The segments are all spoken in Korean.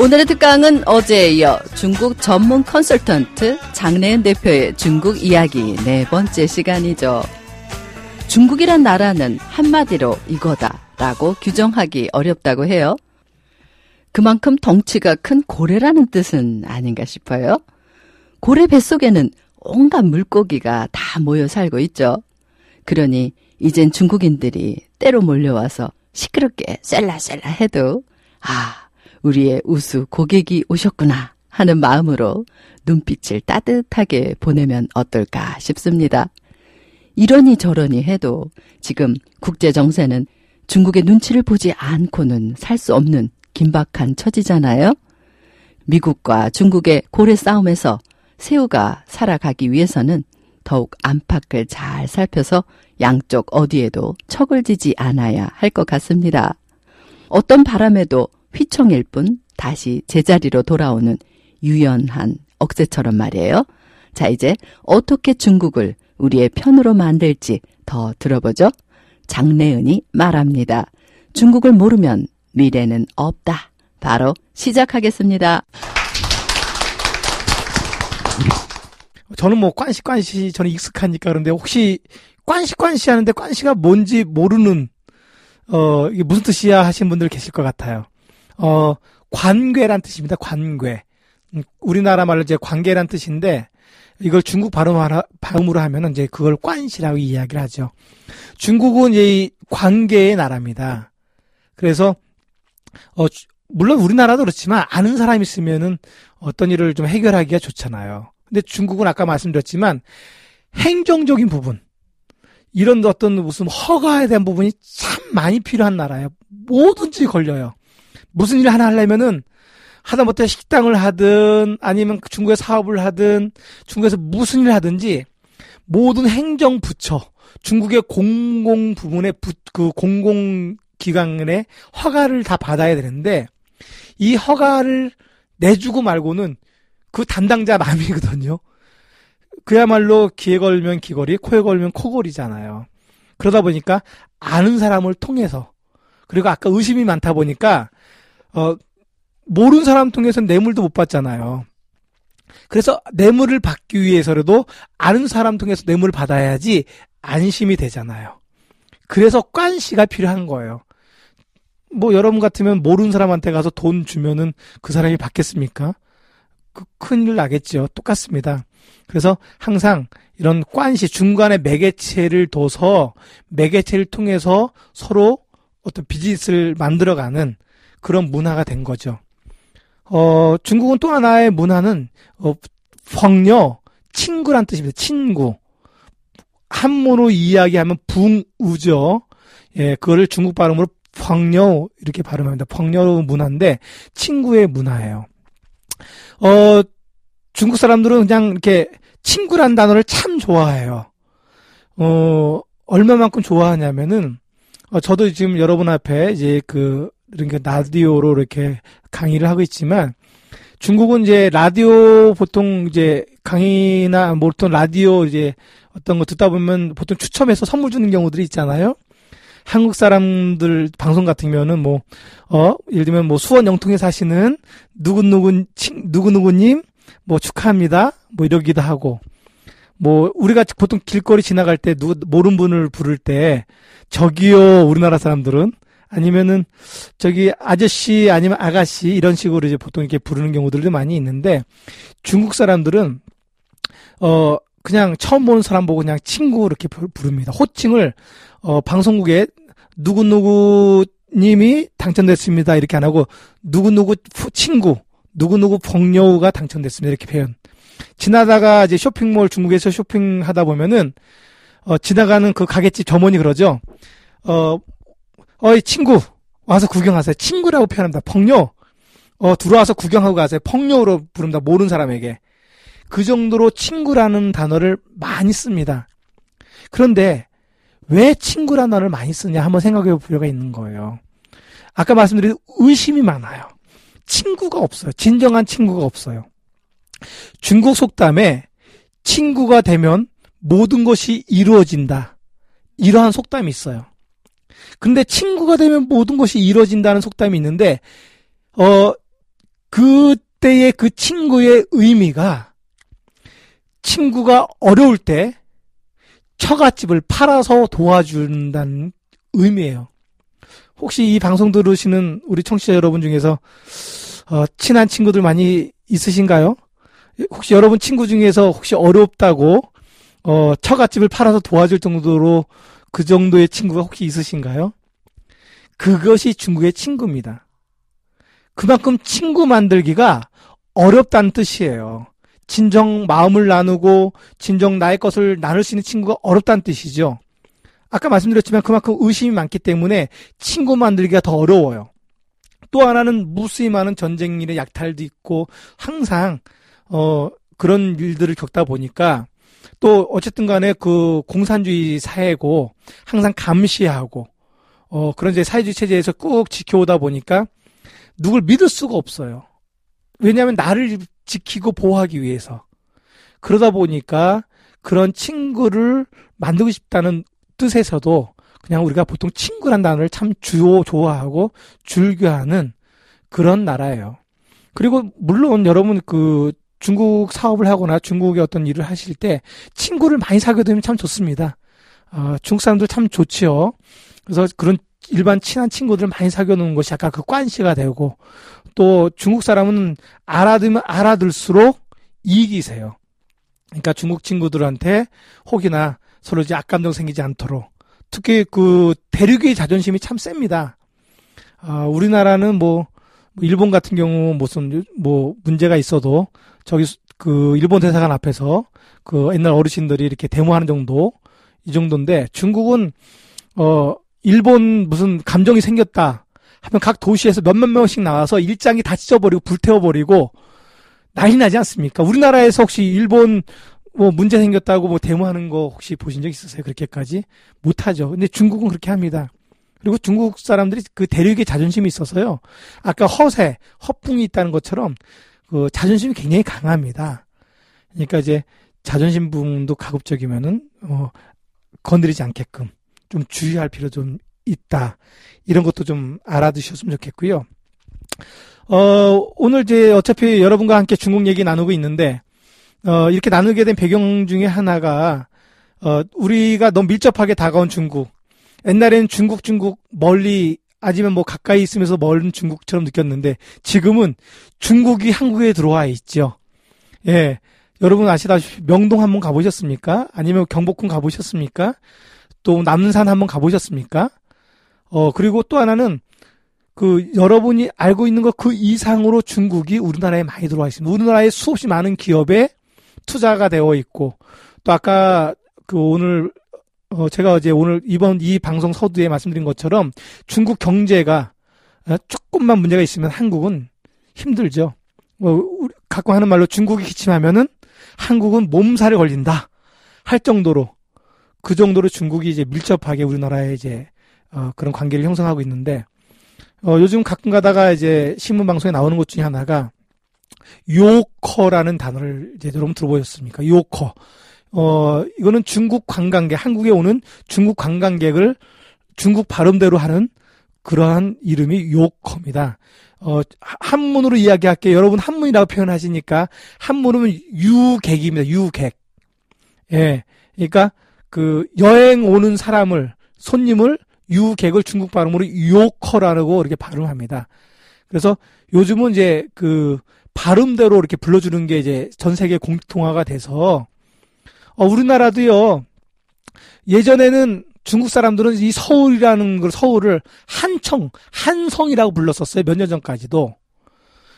오늘의 특강은 어제에 이어 중국 전문 컨설턴트 장래은 대표의 중국 이야기 네 번째 시간이죠. 중국이란 나라는 한마디로 이거다 라고 규정하기 어렵다고 해요. 그만큼 덩치가 큰 고래라는 뜻은 아닌가 싶어요. 고래 뱃속에는 온갖 물고기가 다 모여 살고 있죠. 그러니 이젠 중국인들이 때로 몰려와서 시끄럽게 셀라셀라 해도 아 우리의 우수 고객이 오셨구나 하는 마음으로 눈빛을 따뜻하게 보내면 어떨까 싶습니다. 이러니 저러니 해도 지금 국제 정세는 중국의 눈치를 보지 않고는 살 수 없는 긴박한 처지잖아요. 미국과 중국의 고래 싸움에서 새우가 살아가기 위해서는 더욱 안팎을 잘 살펴서 양쪽 어디에도 척을 지지 않아야 할 것 같습니다. 어떤 바람에도 휘청일 뿐 다시 제자리로 돌아오는 유연한 억새처럼 말이에요. 자, 이제 어떻게 중국을 우리의 편으로 만들지 더 들어보죠. 장래은이 말합니다. 중국을 모르면 미래는 없다. 바로 시작하겠습니다. 저는 뭐 꽌시 꽌시 저는 익숙하니까 그런데 혹시 꽌시 꽌시 하는데 꽌시가 뭔지 모르는 어 이게 무슨 뜻이야 하신 분들 계실 것 같아요. 어 관괴란 뜻입니다. 관괴. 음, 우리나라 말로 이제 관계란 뜻인데 이걸 중국 발음 발음으로 하면은 이제 그걸 꽌시라고 이야기를 하죠. 중국은 이제 관계의 나라입니다. 그래서 어 물론 우리나라도 그렇지만 아는 사람이 있으면은 어떤 일을 좀 해결하기가 좋잖아요. 근데 중국은 아까 말씀드렸지만 행정적인 부분 이런 어떤 무슨 허가에 대한 부분이 참 많이 필요한 나라예요. 뭐든지 걸려요. 무슨 일 하나 하려면은 하다못해 식당을 하든 아니면 중국에 사업을 하든 중국에서 무슨 일을 하든지 모든 행정 부처 중국의 공공 부문의 부, 그 공공 기관의 허가를 다 받아야 되는데 이 허가를 내주고 말고는 그 담당자 남이거든요. 그야말로 귀에 걸면 귀걸이, 코에 걸면 코걸이잖아요. 그러다 보니까 아는 사람을 통해서 그리고 아까 의심이 많다 보니까 어 모르는 사람 통해서 뇌물도 못 받잖아요. 그래서 뇌물을 받기 위해서라도 아는 사람 통해서 뇌물을 받아야지 안심이 되잖아요. 그래서 꽌시가 필요한 거예요. 뭐 여러분 같으면 모르는 사람한테 가서 돈 주면은 그 사람이 받겠습니까? 그 큰일 나겠죠. 똑같습니다. 그래서 항상 이런 꽌시 중간에 매개체를 둬서 매개체를 통해서 서로 어떤 비즈니스를 만들어가는 그런 문화가 된 거죠. 어, 중국은 또 하나의 문화는 어, 펑녀 친구란 뜻입니다. 친구. 한문으로 이야기하면 붕우죠. 예, 그거를 중국 발음으로 펑녀 이렇게 발음합니다. 펑녀 문화인데 친구의 문화예요. 어, 중국 사람들은 그냥 이렇게 친구란 단어를 참 좋아해요. 어, 얼마만큼 좋아하냐면은, 어, 저도 지금 여러분 앞에 이제 그, 이렇게 라디오로 이렇게 강의를 하고 있지만, 중국은 이제 라디오 보통 이제 강의나 뭐 보통 라디오 이제 어떤 거 듣다 보면 보통 추첨해서 선물 주는 경우들이 있잖아요. 한국 사람들 방송 같으면은 뭐, 어, 예를 들면 뭐 수원 영통에 사시는 누구누구, 누구누구님, 뭐 축하합니다. 뭐 이러기도 하고. 뭐, 우리가 보통 길거리 지나갈 때 누구, 모르는 분을 부를 때, 저기요, 우리나라 사람들은. 아니면은, 저기, 아저씨, 아니면 아가씨, 이런 식으로 이제 보통 이렇게 부르는 경우들도 많이 있는데, 중국 사람들은, 어, 그냥 처음 보는 사람 보고 그냥 친구 이렇게 부릅니다. 호칭을 어 방송국에 누구누구 님이 당첨됐습니다. 이렇게 안 하고 누구누구 친구, 누구누구 복녀우가 당첨됐습니다. 이렇게 표현. 지나다가 이제 쇼핑몰 중국에서 쇼핑하다 보면은 어 지나가는 그 가게집 점원이 그러죠. 어, 어이 친구 와서 구경하세요. 친구라고 표현합니다. 펑요. 어, 들어와서 구경하고 가세요. 펑요로 부릅니다. 모르는 사람에게. 그 정도로 친구라는 단어를 많이 씁니다. 그런데 왜 친구라는 단어를 많이 쓰냐 한번 생각해 볼 필요가 있는 거예요. 아까 말씀드린 의심이 많아요. 친구가 없어요. 진정한 친구가 없어요. 중국 속담에 친구가 되면 모든 것이 이루어진다. 이러한 속담이 있어요. 근데 친구가 되면 모든 것이 이루어진다는 속담이 있는데, 어, 그때의 그 친구의 의미가 친구가 어려울 때 처갓집을 팔아서 도와준다는 의미예요. 혹시 이 방송 들으시는 우리 청취자 여러분 중에서 어, 친한 친구들 많이 있으신가요? 혹시 여러분 친구 중에서 혹시 어렵다고 어, 처갓집을 팔아서 도와줄 정도로 그 정도의 친구가 혹시 있으신가요? 그것이 중국의 친구입니다. 그만큼 친구 만들기가 어렵다는 뜻이에요. 진정 마음을 나누고 진정 나의 것을 나눌 수 있는 친구가 어렵다는 뜻이죠. 아까 말씀드렸지만 그만큼 의심이 많기 때문에 친구 만들기가 더 어려워요. 또 하나는 무수히 많은 전쟁 일의 약탈도 있고 항상 어 그런 일들을 겪다 보니까 또 어쨌든 간에 그 공산주의 사회고 항상 감시하고 어 그런 이제 사회주의 체제에서 꾹 지켜오다 보니까 누굴 믿을 수가 없어요. 왜냐하면 나를 지키고 보호하기 위해서 그러다 보니까 그런 친구를 만들고 싶다는 뜻에서도 그냥 우리가 보통 친구란 단어를 참 주요 좋아하고 즐겨하는 그런 나라예요. 그리고 물론 여러분 그 중국 사업을 하거나 중국의 어떤 일을 하실 때 친구를 많이 사귀어 두면 참 좋습니다. 어, 중국 사람들 참 좋지요. 그래서 그런 일반 친한 친구들 많이 사귀어 놓은 것이 약간 그 관시가 되고 또 중국 사람은 알아들면 알아들수록 이익이세요. 그러니까 중국 친구들한테 혹이나 서로 이제 악감정 생기지 않도록 특히 그 대륙의 자존심이 참 셉니다. 아, 우리나라는 뭐, 뭐 일본 같은 경우 무슨 뭐 문제가 있어도 저기 그 일본 대사관 앞에서 그 옛날 어르신들이 이렇게 데모하는 정도 이 정도인데 중국은 어 일본 무슨 감정이 생겼다 하면 각 도시에서 몇몇 명씩 나와서 일장이 다 찢어버리고 불태워버리고 난리 나지 않습니까? 우리나라에서 혹시 일본 뭐 문제 생겼다고 뭐 데모하는 거 혹시 보신 적 있으세요? 그렇게까지 못하죠. 근데 중국은 그렇게 합니다. 그리고 중국 사람들이 그 대륙의 자존심이 있어서요. 아까 허세, 허풍이 있다는 것처럼 그 자존심이 굉장히 강합니다. 그러니까 이제 자존심 부분도 가급적이면은 어 건드리지 않게끔 좀 주의할 필요 좀 있다. 이런 것도 좀 알아두셨으면 좋겠고요. 어 오늘 이제 어차피 여러분과 함께 중국 얘기 나누고 있는데 어, 이렇게 나누게 된 배경 중에 하나가, 어, 우리가 너무 밀접하게 다가온 중국. 옛날에는 중국, 중국, 멀리, 아니면 뭐 가까이 있으면서 멀은 중국처럼 느꼈는데, 지금은 중국이 한국에 들어와 있죠. 예. 여러분 아시다시피 명동 한번 가보셨습니까? 아니면 경복궁 가보셨습니까? 또 남산 한번 가보셨습니까? 어, 그리고 또 하나는 그 여러분이 알고 있는 것 그 이상으로 중국이 우리나라에 많이 들어와 있습니다. 우리나라에 수없이 많은 기업에 투자가 되어 있고 또 아까 그 오늘 어 제가 어제 오늘 이번 이 방송 서두에 말씀드린 것처럼 중국 경제가 어, 조금만 문제가 있으면 한국은 힘들죠. 뭐 갖고 하는 말로 중국이 기침하면은 한국은 몸살에 걸린다 할 정도로 그 정도로 중국이 이제 밀접하게 우리나라에 이제 어 그런 관계를 형성하고 있는데 어 요즘 가끔 가다가 이제 신문 방송에 나오는 것 중에 하나가 요커라는 단어를 이제 여러분 들어보셨습니까? 요커. 어, 이거는 중국 관광객, 한국에 오는 중국 관광객을 중국 발음대로 하는 그러한 이름이 요커입니다. 어, 한문으로 이야기할게요. 여러분 한문이라고 표현하시니까 한문은 유객입니다. 유객. 예. 그러니까 그 여행 오는 사람을 손님을 유객을 중국 발음으로 요커라고 이렇게 발음합니다. 그래서 요즘은 이제 그 발음대로 이렇게 불러주는 게 이제 전 세계 공통화가 돼서 어, 우리나라도요 예전에는 중국 사람들은 이 서울이라는 걸 서울을 한청 한성이라고 불렀었어요 몇 년 전까지도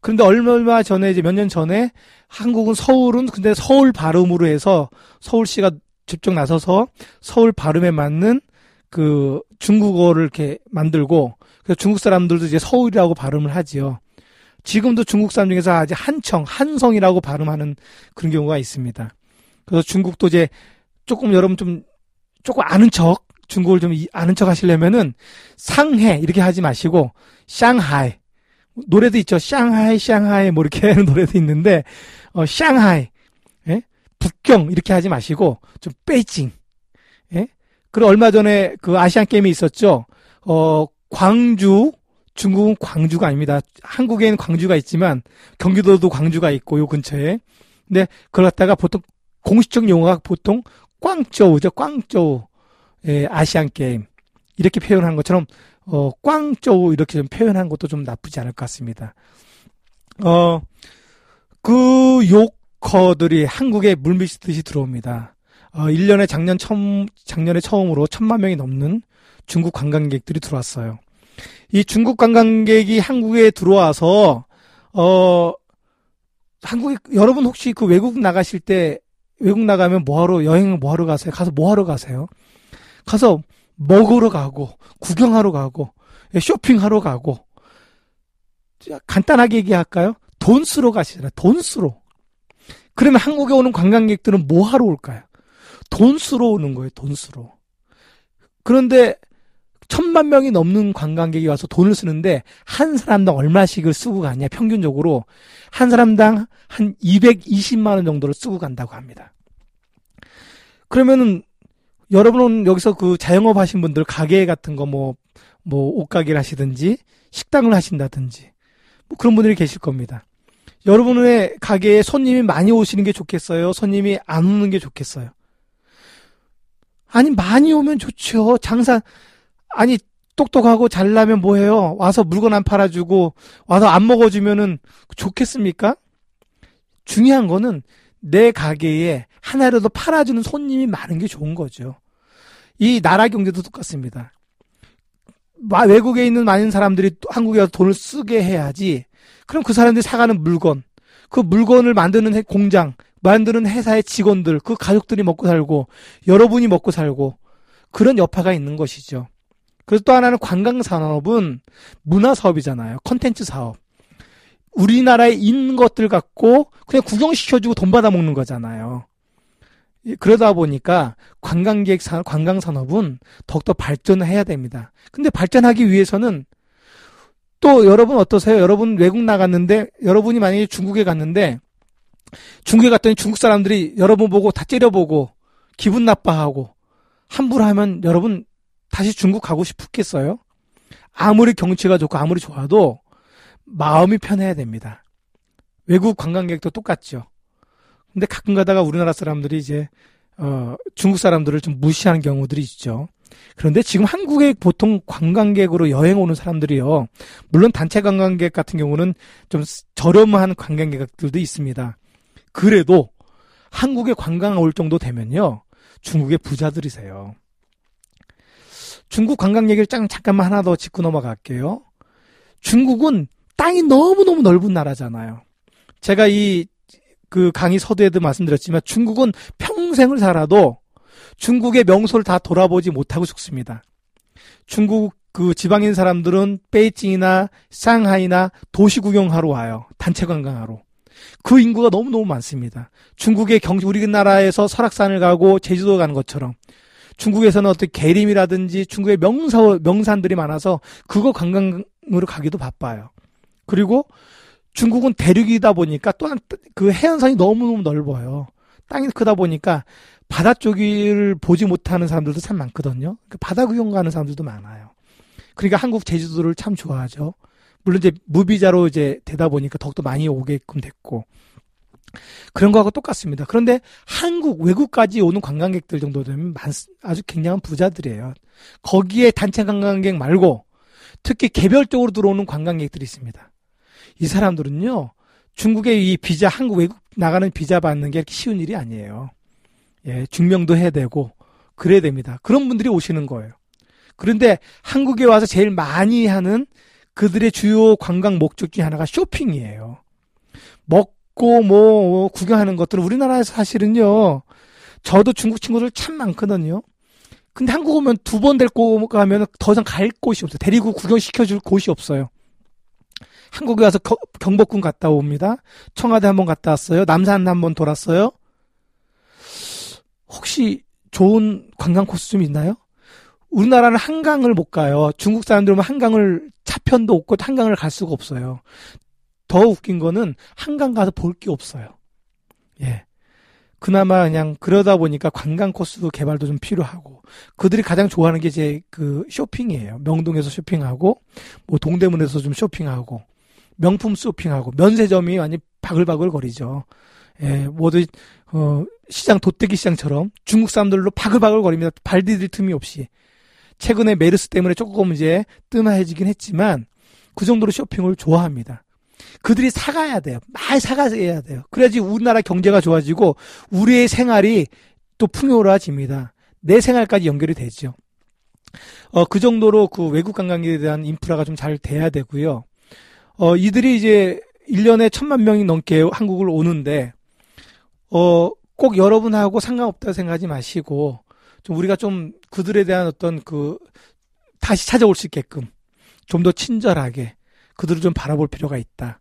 그런데 얼마 전에 이제 몇 년 전에 한국은 서울은 근데 서울 발음으로 해서 서울시가 직접 나서서 서울 발음에 맞는 그 중국어를 이렇게 만들고 그래서 중국 사람들도 이제 서울이라고 발음을 하지요. 지금도 중국 사람 중에서 아직 한청, 한성이라고 발음하는 그런 경우가 있습니다. 그래서 중국도 이제 조금 여러분 좀 조금 아는 척 중국을 좀 이- 아는 척 하시려면은 상해 이렇게 하지 마시고 샹하이 노래도 있죠. 샹하이 샹하이 뭐 이렇게 하는 노래도 있는데 어 샹하이 예? 북경 이렇게 하지 마시고 좀 베이징 예? 그리고 얼마 전에 그 아시안 게임이 있었죠. 어 광주 중국은 광주가 아닙니다. 한국에는 광주가 있지만 경기도도 광주가 있고 요 근처에 근데 그걸 갖다가 보통 공식적 용어가 보통 꽝저우죠. 꽝저우 예, 아시안 게임 이렇게 표현한 것처럼 어 꽝저우 이렇게 좀 표현한 것도 좀 나쁘지 않을 것 같습니다. 어 그 요커들이 한국에 물밀듯이 들어옵니다. 어 1년에 작년 처음 작년에 처음으로 천만 명이 넘는 중국 관광객들이 들어왔어요. 이 중국 관광객이 한국에 들어와서 어 한국에 여러분 혹시 그 외국 나가실 때 외국 나가면 뭐하러 여행을 뭐하러 가세요? 가서 뭐하러 가세요? 가서 먹으러 가고 구경하러 가고 예, 쇼핑하러 가고 자, 간단하게 얘기할까요? 돈 쓰러 가시잖아요. 돈 쓰러. 그러면 한국에 오는 관광객들은 뭐 하러 올까요? 돈 쓰러 오는 거예요. 돈 쓰러. 그런데 천만 명이 넘는 관광객이 와서 돈을 쓰는데 한 사람당 얼마씩을 쓰고 가냐 평균적으로 한 사람당 한 220만 원 정도를 쓰고 간다고 합니다. 그러면은 여러분은 여기서 그 자영업 하신 분들 가게 같은 거 뭐 뭐 옷가게를 하시든지 식당을 하신다든지 뭐 그런 분들이 계실 겁니다. 여러분의 가게에 손님이 많이 오시는 게 좋겠어요? 손님이 안 오는 게 좋겠어요? 아니 많이 오면 좋죠. 장사 아니 똑똑하고 잘나면 뭐해요? 와서 물건 안 팔아주고 와서 안 먹어주면은 좋겠습니까? 중요한 거는 내 가게에 하나라도 팔아주는 손님이 많은 게 좋은 거죠. 이 나라 경제도 똑같습니다. 마- 외국에 있는 많은 사람들이 또 한국에 와서 돈을 쓰게 해야지. 그럼 그 사람들이 사가는 물건, 그 물건을 만드는 해- 공장, 만드는 회사의 직원들, 그 가족들이 먹고 살고, 여러분이 먹고 살고, 그런 여파가 있는 것이죠. 그래서 또 하나는 관광 산업은 문화 사업이잖아요. 컨텐츠 사업. 우리나라에 있는 것들 갖고 그냥 구경시켜주고 돈 받아먹는 거잖아요. 이- 그러다 보니까 관광객 산, 관광 산업은 더욱더 발전을 해야 됩니다. 근데 발전하기 위해서는 또 여러분 어떠세요? 여러분 외국 나갔는데, 여러분이 만약에 중국에 갔는데, 중국에 갔더니 중국 사람들이 여러분 보고 다 째려보고, 기분 나빠하고, 함부로 하면 여러분 다시 중국 가고 싶겠어요? 아무리 경치가 좋고 아무리 좋아도 마음이 편해야 됩니다. 외국 관광객도 똑같죠. 근데 가끔 가다가 우리나라 사람들이 이제 어 중국 사람들을 좀 무시하는 경우들이 있죠. 그런데 지금 한국에 보통 관광객으로 여행 오는 사람들이요. 물론 단체 관광객 같은 경우는 좀 저렴한 관광객들도 있습니다. 그래도 한국에 관광 올 정도 되면요. 중국의 부자들이세요. 중국 관광 얘기를 짱 잠깐만 하나 더 짚고 넘어갈게요. 중국은 땅이 너무너무 넓은 나라잖아요. 제가 이 그 강의 서두에도 말씀드렸지만 중국은 평생을 살아도 중국의 명소를 다 돌아보지 못하고 죽습니다. 중국 그 지방인 사람들은 베이징이나 상하이나 도시 구경하러 와요. 단체 관광하러. 그 인구가 너무너무 많습니다. 중국의 경, 우리나라에서 설악산을 가고 제주도 가는 것처럼 중국에서는 어떤 계림이라든지 중국의 명사, 명산들이 많아서 그거 관광으로 가기도 바빠요. 그리고 중국은 대륙이다 보니까 또한 그 해안선이 너무너무 넓어요. 땅이 크다 보니까 바다 쪽을 보지 못하는 사람들도 참 많거든요. 그 바다 구경 가는 사람들도 많아요. 그러니까 한국 제주도를 참 좋아하죠. 물론 이제 무비자로 이제 되다 보니까 더욱더 많이 오게끔 됐고. 그런 거하고 똑같습니다. 그런데 한국, 외국까지 오는 관광객들 정도 되면 많, 아주 굉장한 부자들이에요. 거기에 단체 관광객 말고 특히 개별적으로 들어오는 관광객들이 있습니다. 이 사람들은요, 중국의 이 비자, 한국 외국 나가는 비자 받는 게 이렇게 쉬운 일이 아니에요. 예, 증명도 해야 되고, 그래야 됩니다. 그런 분들이 오시는 거예요. 그런데 한국에 와서 제일 많이 하는 그들의 주요 관광 목적 중에 하나가 쇼핑이에요. 먹 고 뭐 구경하는 것들은 우리나라에서 사실은요. 저도 중국 친구들 참 많거든요. 근데 한국 오면 두 번 데리고 가면 더 이상 갈 곳이 없어요. 데리고 구경시켜줄 곳이 없어요. 한국에 와서 겨- 경복궁 갔다 옵니다. 청와대 한번 갔다 왔어요. 남산 한번 돌았어요. 혹시 좋은 관광 코스 좀 있나요? 우리나라는 한강을 못 가요. 중국 사람들 오면 한강을 차편도 없고 한강을 갈 수가 없어요. 더 웃긴 거는 한강 가서 볼 게 없어요. 예. 그나마 그냥 그러다 보니까 관광 코스 개발도 좀 필요하고 그들이 가장 좋아하는 게 이제 그 쇼핑이에요. 명동에서 쇼핑하고 뭐 동대문에서 좀 쇼핑하고 명품 쇼핑하고 면세점이 완전 바글바글 거리죠. 예, 모두 어 시장 돗대기 시장처럼 중국 사람들로 바글바글 거립니다. 발 디딜 틈이 없이. 최근에 메르스 때문에 조금 이제 뜸해지긴 했지만 그 정도로 쇼핑을 좋아합니다. 그들이 사가야 돼요. 많이 사가야 돼요. 그래야지 우리나라 경제가 좋아지고 우리의 생활이 또 풍요로워집니다. 내 생활까지 연결이 되죠. 어, 그 정도로 그 외국 관광에 대한 인프라가 좀 잘 돼야 되고요. 어, 이들이 이제 1년에 천만 명이 넘게 한국을 오는데, 어, 꼭 여러분하고 상관없다고 생각하지 마시고, 좀 우리가 좀 그들에 대한 어떤 그, 다시 찾아올 수 있게끔, 좀 더 친절하게, 그들을 좀 바라볼 필요가 있다.